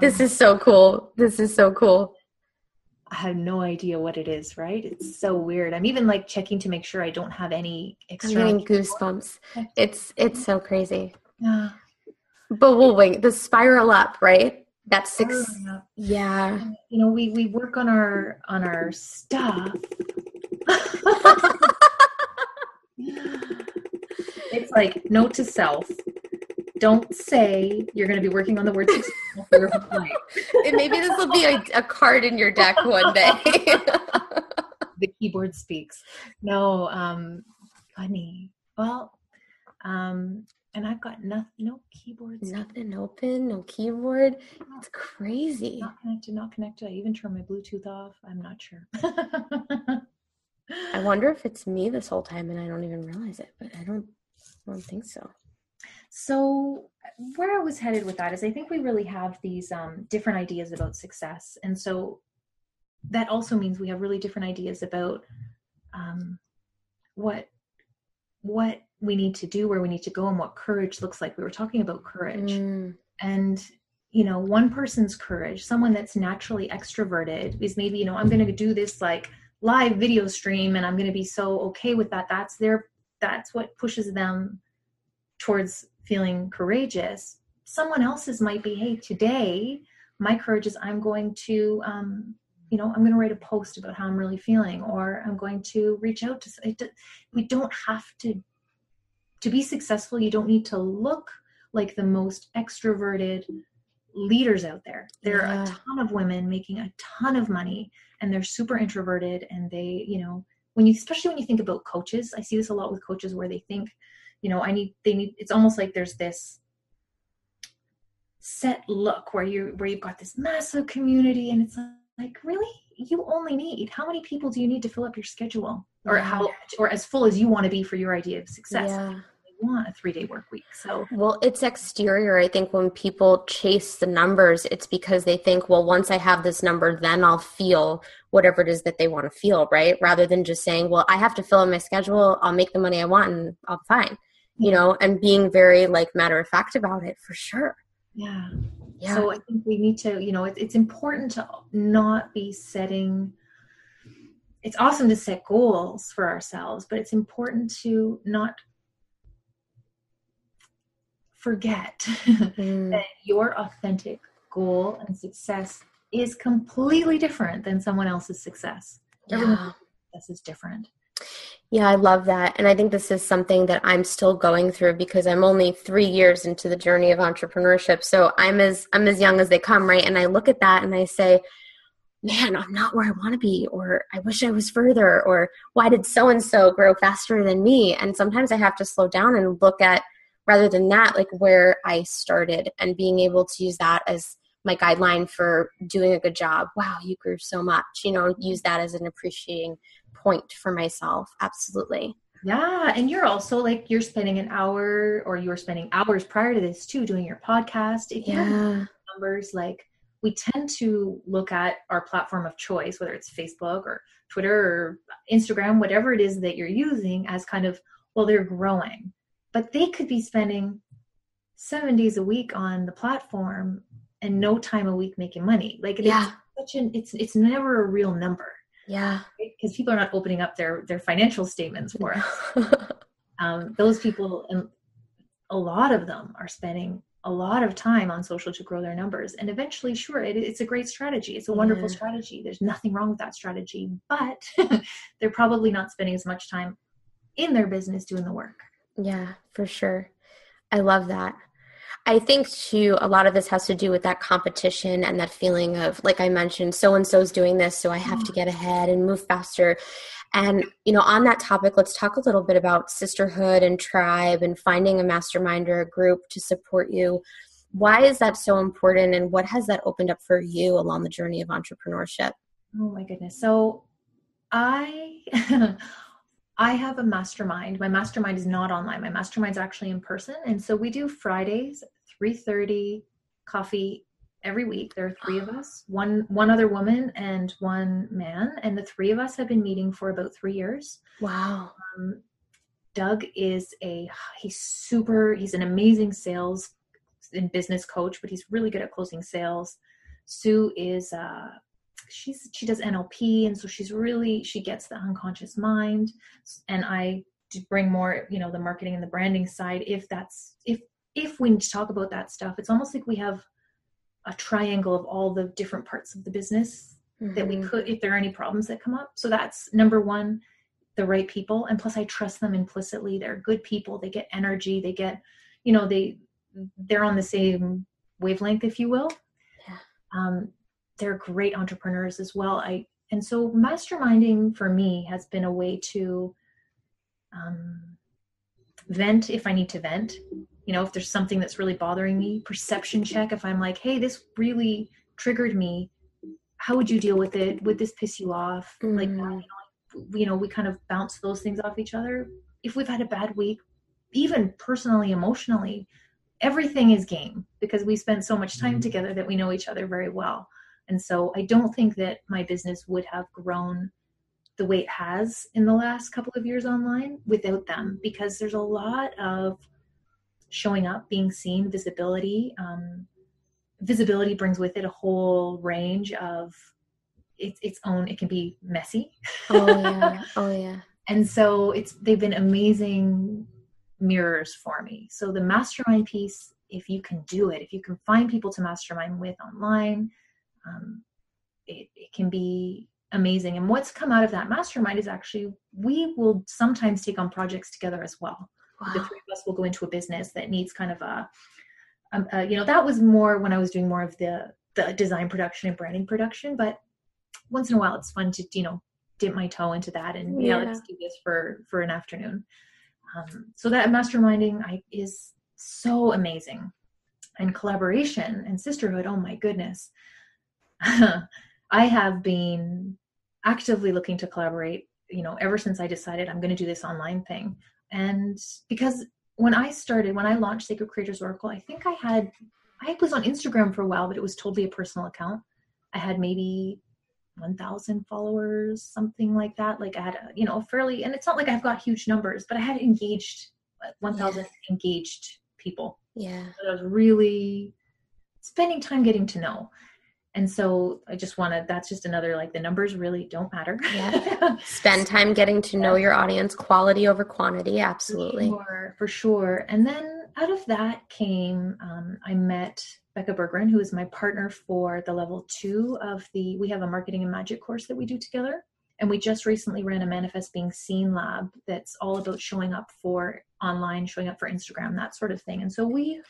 this is so cool. This is so cool. I have no idea what it is, right? It's so weird. I'm even like checking to make sure I don't have any extra I'm getting goosebumps. It's it's so crazy. Yeah. (gasps) But we'll wing the spiral up, right? That's six. Yeah. You know, we we work on our on our stuff (laughs) (laughs) it's like note to self don't say you're going to be working on the word successful for your (laughs) whole life. maybe this will be a, a, card in your deck one day. (laughs) the keyboard speaks. No, um, funny. Well, um, and I've got no, no keyboards. Nothing open, no keyboard. It's crazy. Not connected, not connected. I even turned my Bluetooth off. I'm not sure. I wonder if it's me this whole time and I don't even realize it, but I don't I don't think so. So where I was headed with that is I think we really have these um, different ideas about success. And so that also means we have really different ideas about um, what what we need to do, where we need to go, and what courage looks like. We were talking about courage. Mm. And you know, one person's courage, someone that's naturally extroverted, is maybe, you know, I'm gonna do this like live video stream and i'm going to be so okay with that that's their that's what pushes them towards feeling courageous someone else's might be hey today my courage is i'm going to um, you know i'm going to write a post about how i'm really feeling or i'm going to reach out to we don't have to to be successful you don't need to look like the most extroverted leaders out there there yeah. are a ton of women making a ton of money and they're super introverted and they you know when you especially when you think about coaches i see this a lot with coaches where they think you know i need they need it's almost like there's this set look where you where you've got this massive community and it's like really? You only need how many people do you need to fill up your schedule? Or yeah. how or as full as you want to be for your idea of success. Yeah. want a three day work week so. Well it's exterior. I think when people chase the numbers it's because they think well once i have this number then i'll feel whatever it is that they want to feel right? Rather than just saying well i have to fill in my schedule i'll make the money i want and i'll be fine you know and being very like matter of fact about it for sure yeah yeah. So I think we need to, you know, it, it's important to not be setting. It's awesome to set goals for ourselves, but it's important to not forget mm. that your authentic goal and success is completely different than someone else's success. Yeah. Everyone's success is different. Yeah, I love that. And I think this is something that I'm still going through because I'm only 3 years into the journey of entrepreneurship. So I'm as I'm as young as they come, right? And I look at that and I say, "Man, I'm not where I want to be," or "I wish I was further," or "Why did so and so grow faster than me?" And sometimes I have to slow down and look at rather than that like where I started and being able to use that as my guideline for doing a good job. Wow, you grew so much. You know, use that as an appreciating point for myself. Absolutely. Yeah. And you're also like, you're spending an hour or you were spending hours prior to this too, doing your podcast. If yeah. numbers, like we tend to look at our platform of choice, whether it's Facebook or Twitter or Instagram, whatever it is that you're using, as kind of, well, they're growing. But they could be spending seven days a week on the platform and no time a week making money. Like yeah. it's such an it's it's never a real number. Yeah. Because people are not opening up their their financial statements for us. (laughs) um, those people, and a lot of them are spending a lot of time on social to grow their numbers. And eventually, sure, it, it's a great strategy. It's a wonderful yeah. strategy. There's nothing wrong with that strategy, but (laughs) they're probably not spending as much time in their business doing the work. Yeah, for sure. I love that. I think too, a lot of this has to do with that competition and that feeling of, like I mentioned, so and so's doing this, so I have to mm-hmm. get ahead and move faster. And, you know, on that topic, let's talk a little bit about sisterhood and tribe and finding a mastermind or a group to support you. Why is that so important and what has that opened up for you along the journey of entrepreneurship? Oh my goodness. So I (laughs) I have a mastermind. My mastermind is not online. My mastermind is actually in person. And so we do Fridays 3.30 coffee every week there are three of us one one other woman and one man and the three of us have been meeting for about three years wow um, doug is a he's super he's an amazing sales and business coach but he's really good at closing sales sue is uh she's she does nlp and so she's really she gets the unconscious mind and i bring more you know the marketing and the branding side if that's if if we need to talk about that stuff, it's almost like we have a triangle of all the different parts of the business mm-hmm. that we mm-hmm. could, if there are any problems that come up. So that's number one, the right people. And plus, I trust them implicitly. They're good people. They get energy. They get, you know, they they're on the same wavelength, if you will. Yeah. Um, they're great entrepreneurs as well. I and so masterminding for me has been a way to um, vent if I need to vent. You know if there's something that's really bothering me perception check. If i'm like hey this really triggered me. How would you deal with it? Would this piss you off? Mm. like you know, you know we kind of bounce those things off each other. If we've had a bad week even personally emotionally everything is game because we spend so much time mm. together that we know each other very well and so i don't think that my business would have grown the way it has in the last couple of years online without them because there's a lot of showing up, being seen, visibility. Um, visibility brings with it a whole range of its its own. It can be messy. Oh yeah. (laughs) Oh yeah. and so it's they've been amazing mirrors for me. So the mastermind piece if you can do it, if you can find people to mastermind with online, um, it, it can be amazing. And what's come out of that mastermind is actually we will sometimes take on projects together as well. Wow. The three of us will go into a business that needs kind of a, um, uh, you know, that was more when I was doing more of the the design production and branding production. But once in a while, it's fun to you know dip my toe into that and yeah, yeah let's do this for for an afternoon. Um, so that masterminding I, is so amazing, and collaboration and sisterhood. Oh my goodness. (laughs) I have been actively looking to collaborate, you know, ever since I decided I'm going to do this online thing. And because when I started, when I launched Sacred Creators Oracle, I think I had, I was on Instagram for a while, but it was totally a personal account. I had maybe 1,000 followers, something like that. Like I had a, you know, fairly, and it's not like I've got huge numbers, but I had engaged 1,000 yeah. engaged people. Yeah. I was really spending time getting to know and so i just want to that's just another like the numbers really don't matter. Yeah. (laughs) Spend time getting to know your audience quality over quantity absolutely. For sure, for sure. and then out of that came um, i met becca bergeron who is my partner for the level two of the we have a marketing and magic course that we do together. And we just recently ran a manifest being seen lab that's all about showing up for online showing up for instagram that sort of thing. And so we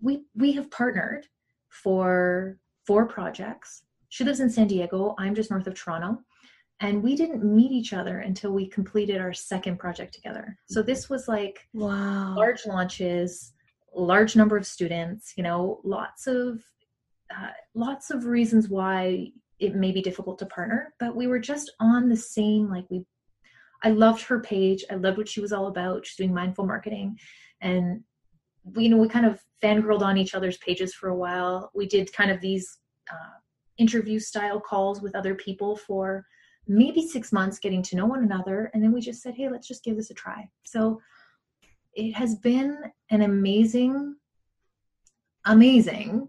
we we have partnered for four projects. She lives in San Diego. I'm just north of Toronto. And we didn't meet each other until we completed our second project together. So this was like wow. large launches, large number of students, you know, lots of uh, lots of reasons why it may be difficult to partner, but we were just on the same like we I loved her page. I loved what she was all about. She's doing mindful marketing and we, you know, we kind of fangirled on each other's pages for a while. We did kind of these uh, interview style calls with other people for maybe six months, getting to know one another. And then we just said, hey, let's just give this a try. So it has been an amazing, amazing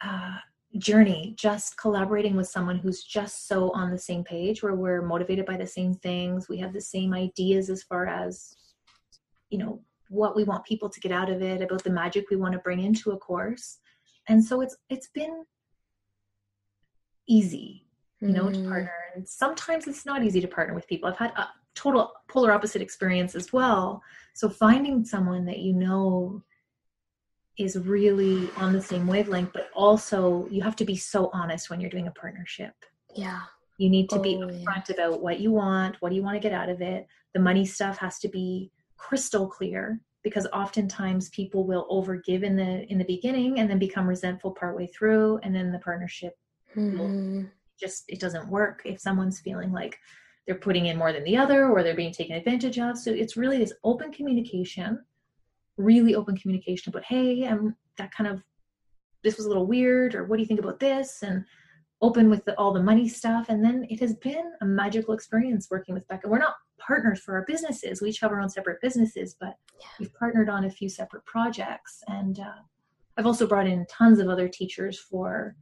uh, journey just collaborating with someone who's just so on the same page where we're motivated by the same things we have the same ideas as far as you know what we want people to get out of it, about the magic we want to bring into a course. And so it's it's been easy, you know, mm. to partner. And sometimes it's not easy to partner with people. I've had a total polar opposite experience as well. So finding someone that you know is really on the same wavelength, but also you have to be so honest when you're doing a partnership. Yeah. You need to oh, be upfront yeah. about what you want, what do you want to get out of it. The money stuff has to be crystal clear because oftentimes people will overgive in the in the beginning and then become resentful partway through and then the partnership mm-hmm. just it doesn't work. If someone's feeling like they're putting in more than the other or they're being taken advantage of. So it's really this open communication really open communication about hey i'm that kind of this was a little weird or what do you think about this? And open with the, all the money stuff. And then it has been a magical experience working with becca. We're not partners for our businesses. We each have our own separate businesses but yeah. we've partnered on a few separate projects. And uh, i've also brought in tons of other teachers for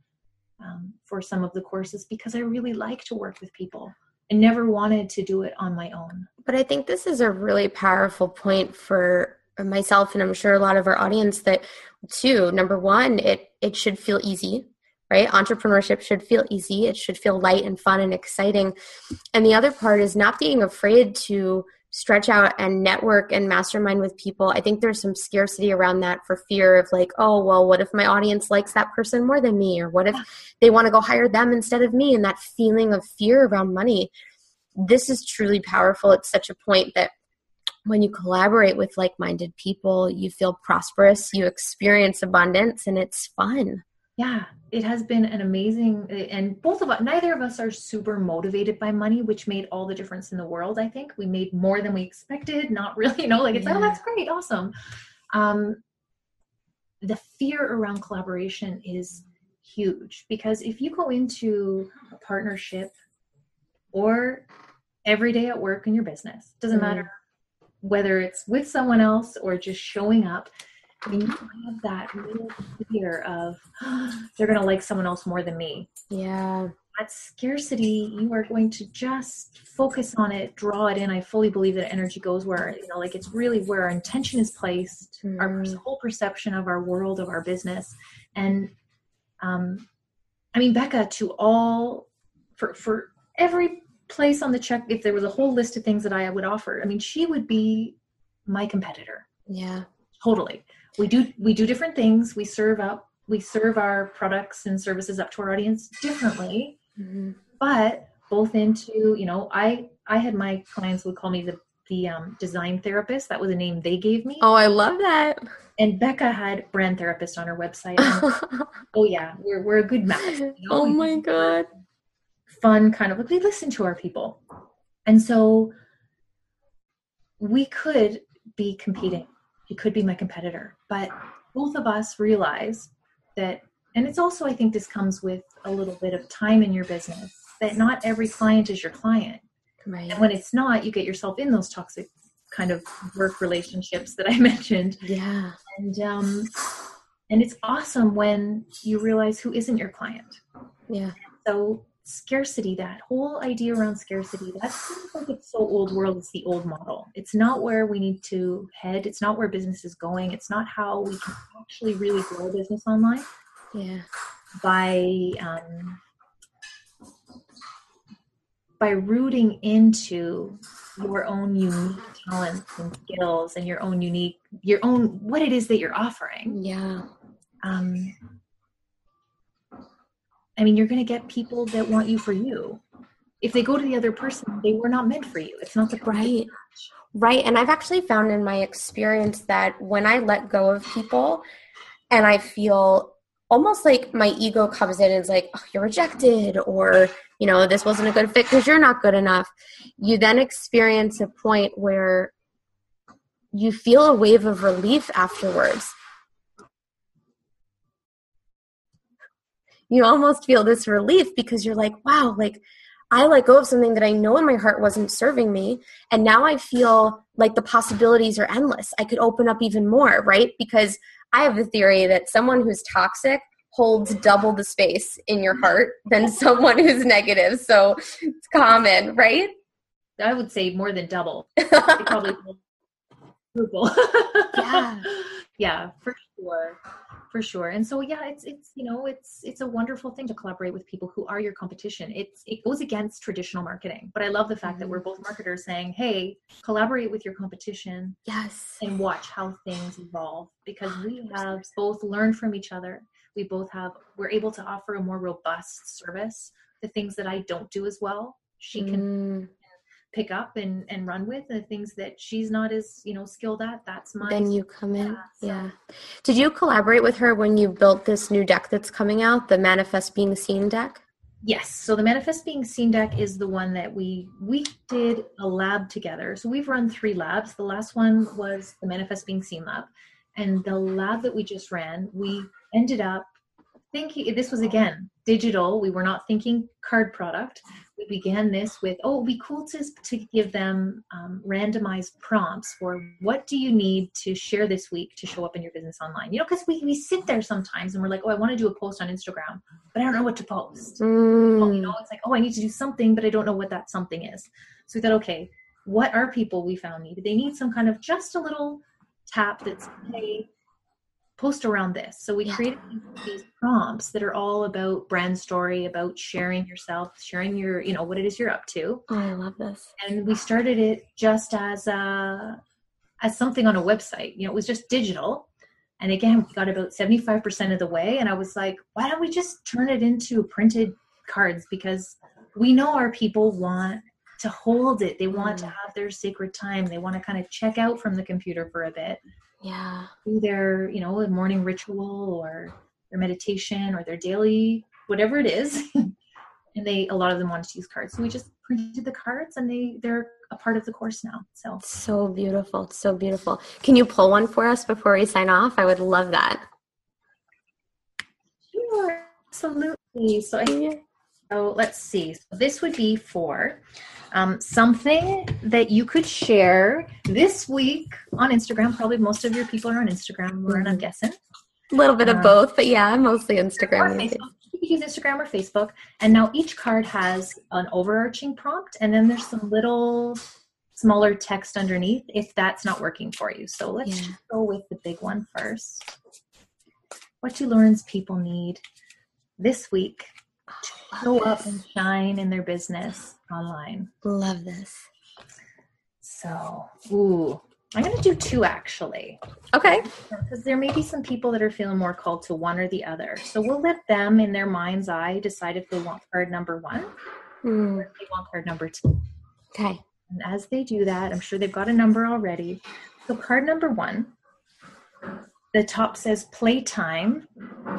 um, for some of the courses because i really like to work with people. I never wanted to do it on my own. But i think this is a really powerful point for myself and i'm sure a lot of our audience that too. Number one it it should feel easy right? Entrepreneurship should feel easy, it should feel light and fun and exciting. And the other part is not being afraid to stretch out and network and mastermind with people. I think there's some scarcity around that for fear of like, oh, well, what if my audience likes that person more than me? Or what if they want to go hire them instead of me? And that feeling of fear around money. This is truly powerful. It's such a point that when you collaborate with like minded people, you feel prosperous, you experience abundance, and it's fun yeah it has been an amazing and both of us neither of us are super motivated by money which made all the difference in the world i think we made more than we expected not (laughs) really you know like it's yeah. oh that's great awesome um the fear around collaboration is huge because if you go into a partnership or every day at work in your business doesn't mm. matter whether it's with someone else or just showing up and you have that little fear of oh, (gasps) they're going to like someone else more than me. Yeah. that scarcity, you are going to just focus on it, draw it in. I fully believe that energy goes where, you know, like it's really where our intention is placed, mm. our whole perception of our world, of our business. And um, I mean, Becca, to all, for, for every place on the check, if there was a whole list of things that I would offer, I mean, she would be my competitor. Yeah. Totally. We do, we do different things. We serve up we serve our products and services up to our audience differently mm-hmm. but both into you know i i had my clients would call me the the um, design therapist. That was a name they gave me. Oh i love that. And becca had brand therapist on her website. (laughs) Oh yeah. We're, we're a good match. You know? oh my god. fun kind of like we listen to our people. And so we could be competing he could be my competitor. But both of us realize that and it's also i think this comes with a little bit of time in your business that not every client is your client. Right. And when it's not you get yourself in those toxic kind of work relationships that i (laughs) mentioned. Yeah. And um and it's awesome when you realize who isn't your client. Yeah. So scarcity that whole idea around scarcity, that seems like it's so old world it's the old model. It's not where we need to head it's not where business is going it's not how we can actually really grow a business online. Yeah. By um, by rooting into your own unique talents and skills and your own unique your own what it is that you're offering. Yeah. Um I mean, you're going to get people that want you for you. If they go to the other person, they were not meant for you. It's not the right. Right. And I've actually found in my experience that when I let go of people and I feel almost like my ego comes in and is like, oh, you're rejected, or, you know, this wasn't a good fit because you're not good enough. You then experience a point where you feel a wave of relief afterwards you almost feel this relief because you're like, wow, like I let go of something that I know in my heart wasn't serving me. And now I feel like the possibilities are endless. I could open up even more, right? Because I have the theory that someone who's toxic holds double the space in your heart than someone who's negative. So it's common, right? I would say more than double. (laughs) probably yeah. (laughs) yeah, for sure for sure. And so yeah it's it's you know it's it's a wonderful thing to collaborate with people who are your competition. It's it goes against traditional marketing but i love the fact mm-hmm. that we're both marketers saying hey collaborate with your competition yes. and watch how things evolve because we (gasps) have both learned from each other. We both have we're able to offer a more robust service. The things that i don't do as well she can mm pick up and and run with the things that she's not as you know skilled at that's my then you come in yeah, so. did you collaborate with her when you built this new deck that's coming out the manifest being seen deck? Yes so the manifest being seen deck is the one that we we did a lab together. So we've run three labs. The last one was the manifest being seen lab. And the lab that we just ran we ended up thinking this was again digital we were not thinking card product we began this with, oh, it would be cool to, to give them um, randomized prompts for what do you need to share this week to show up in your business online? You know, because we, we sit there sometimes and we're like, oh, I want to do a post on Instagram, but I don't know what to post. Mm. Well, you know, it's like, oh, I need to do something, but I don't know what that something is. So we thought, okay, what are people we found needed? They need some kind of just a little tap that's, hey, post around this. So we yeah. created these prompts that are all about brand story, about sharing yourself, sharing your, you know, what it is you're up to. Oh, I love this. And we started it just as a as something on a website. You know, it was just digital. And again, we got about 75% of the way. And I was like, why don't we just turn it into printed cards? Because we know our people want to hold it. They want mm. to have their sacred time. They want to kind of check out from the computer for a bit yeah. do their you know morning ritual or their meditation or their daily whatever it is. (laughs) And they a lot of them wanted to use cards. So we just printed the cards and they they're a part of the course now so. So beautiful. It's so beautiful. Can you pull one for us before we sign off? I would love that. Sure. Absolutely. So i so let's see. So this would be for um, something that you could share this week on Instagram. Probably most of your people are on Instagram, Lauren, I'm mm-hmm. guessing. A little bit of um, both, but yeah, mostly Instagram. You could use Instagram or Facebook. And now each card has an overarching prompt, and then there's some little smaller text underneath if that's not working for you. So let's Yeah. go with the big one first. What do Lauren's people need this week to show up and shine in their business online? Love this. So, ooh, I'm going to do two actually. Okay. Because there may be some people that are feeling more called to one or the other. So we'll let them, in their mind's eye, decide if they want card number one Hmm. or if they want card number two. Okay. And as they do that, I'm sure they've got a number already. So card number one, the top says playtime.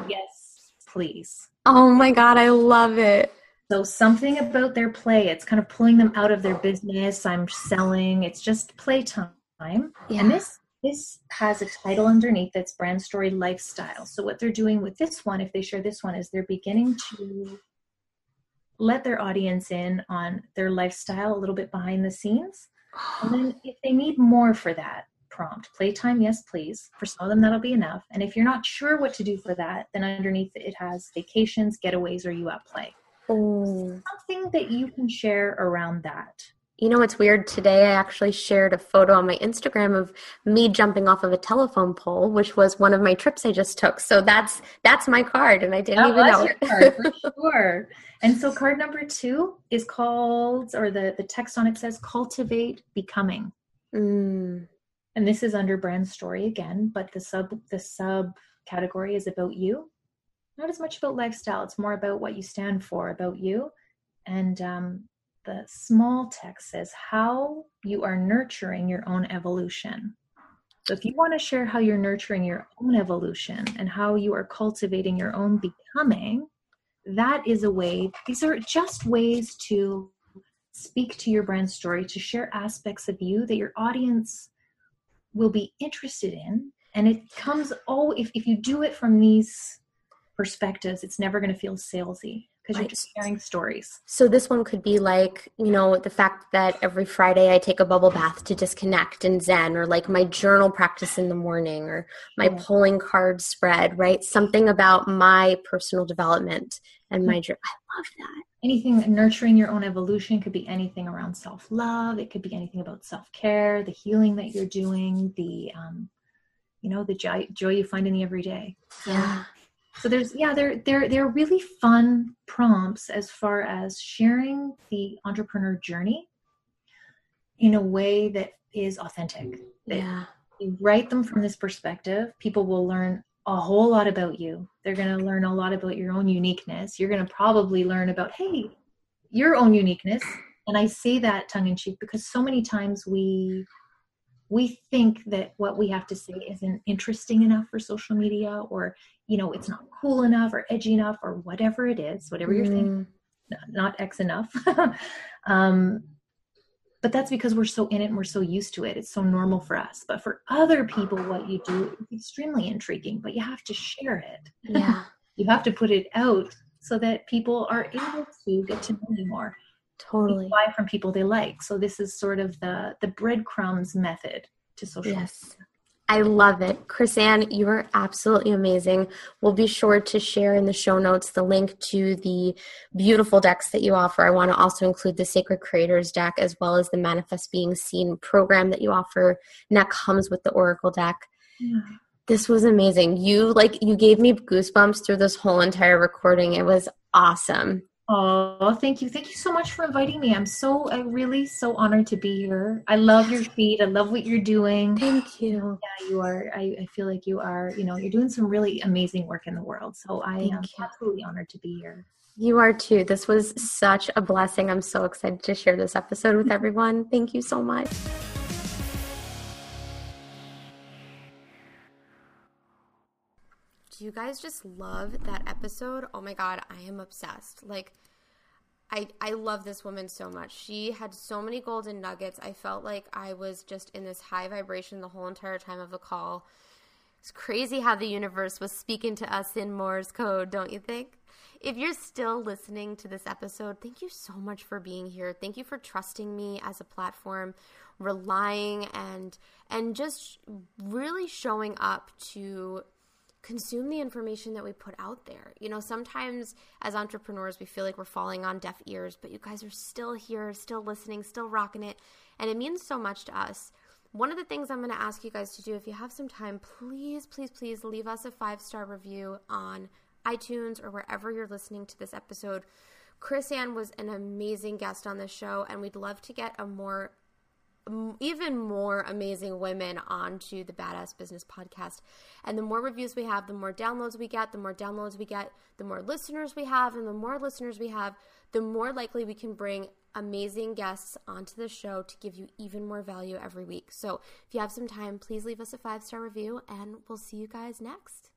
Yes, please. Oh my God, I love it. So something about their play, it's kind of pulling them out of their business. I'm selling. It's just playtime. Yeah. And this this has a title underneath that's brand story lifestyle. So what they're doing with this one, if they share this one, is they're beginning to let their audience in on their lifestyle a little bit behind the scenes. And then if they need more for that prompt, playtime, yes, please. For some of them, that'll be enough. And if you're not sure what to do for that, then underneath it has vacations, getaways, or you at play. Oh. Something that you can share around that. You know what's weird? Today I actually shared a photo on my Instagram of me jumping off of a telephone pole, which was one of my trips I just took. So that's that's my card, and I didn't even know your it. card, for (laughs) sure. And so card number two is called, or the, the text on it says, cultivate becoming. Mm, And this is under brand story again, but the sub the sub category is about you. Not as much about lifestyle. It's more about what you stand for, about you. And um, the small text says how you are nurturing your own evolution. So if you want to share how you're nurturing your own evolution and how you are cultivating your own becoming, that is a way. These are just ways to speak to your brand story, to share aspects of you that your audience will be interested in. And it comes, oh, if, if you do it from these perspectives, it's never going to feel salesy because you're just sharing stories. So this one could be like, you know, the fact that every Friday I take a bubble bath to disconnect and zen, or like my journal practice in the morning, or my Yeah. pulling card spread, right? Something about my personal development and my journey. I love that. Anything nurturing your own evolution could be anything around self love. It could be anything about self care, the healing that you're doing, the, um, you know, the joy, joy you find in the everyday. Yeah. So there's yeah, they're they're they're really fun prompts as far as sharing the entrepreneur journey in a way that is authentic. Yeah. you write them from this perspective, people will learn a whole lot about you. They're going to learn a lot about your own uniqueness. You're going to probably learn about hey, your own uniqueness. And I say that tongue in cheek because so many times we we think that what we have to say isn't interesting enough for social media or you know it's not cool enough or edgy enough or whatever it is whatever you're thinking Mm, not x enough. (laughs) Um, but that's because we're so in it and we're so used to it. It's so normal for us. But for other people what you do is extremely intriguing but you have to share it. Yeah. (laughs) you have to put it out so that people are able to get to know you more Totally. buy from people they like so this is sort of the the breadcrumbs method to social Yes. I love it. Chris-Anne, you are absolutely amazing. We'll be sure to share in the show notes the link to the beautiful decks that you offer. I want to also include the Sacred Creators deck as well as the Manifest Being Seen program that you offer. And that comes with the Oracle deck. media. This was amazing. You like you gave me goosebumps through this whole entire recording. It was awesome. Oh, thank you. Thank you so much for inviting me. I'm so, I'm really so honored to be here. I love your feed. I love what you're doing. Thank you. Yeah, you are. I, I feel like you are, you know, you're doing some really amazing work in the world. So I Thank am you. absolutely honored to be here. You are too. This was such a blessing. I'm so excited to share this episode with everyone. Thank you so much. You guys just love that episode? Oh my god, I am obsessed. Like I I love this woman so much. She had so many golden nuggets. I felt like I was just in this high vibration the whole entire time of the call. It's crazy how the universe was speaking to us in Morse code, don't you think? If you're still listening to this episode, thank you so much for being here. Thank you for trusting me as a platform, relying and and just really showing up to consume the information that we put out there. You know, sometimes as entrepreneurs, we feel like we're falling on deaf ears, but you guys are still here, still listening, still rocking it. And it means so much to us. One of the things I'm going to ask you guys to do, if you have some time, please, please, please leave us a five star review on iTunes or wherever you're listening to this episode. Chris-Anne was an amazing guest on this show, and we'd love to get a more even more amazing women onto the Badass Business Podcast. And the more reviews we have, the more downloads we get, the more downloads we get, the more listeners we have, and the more listeners we have, the more likely we can bring amazing guests onto the show to give you even more value every week. So if you have some time, please leave us a five star review, and we'll see you guys next.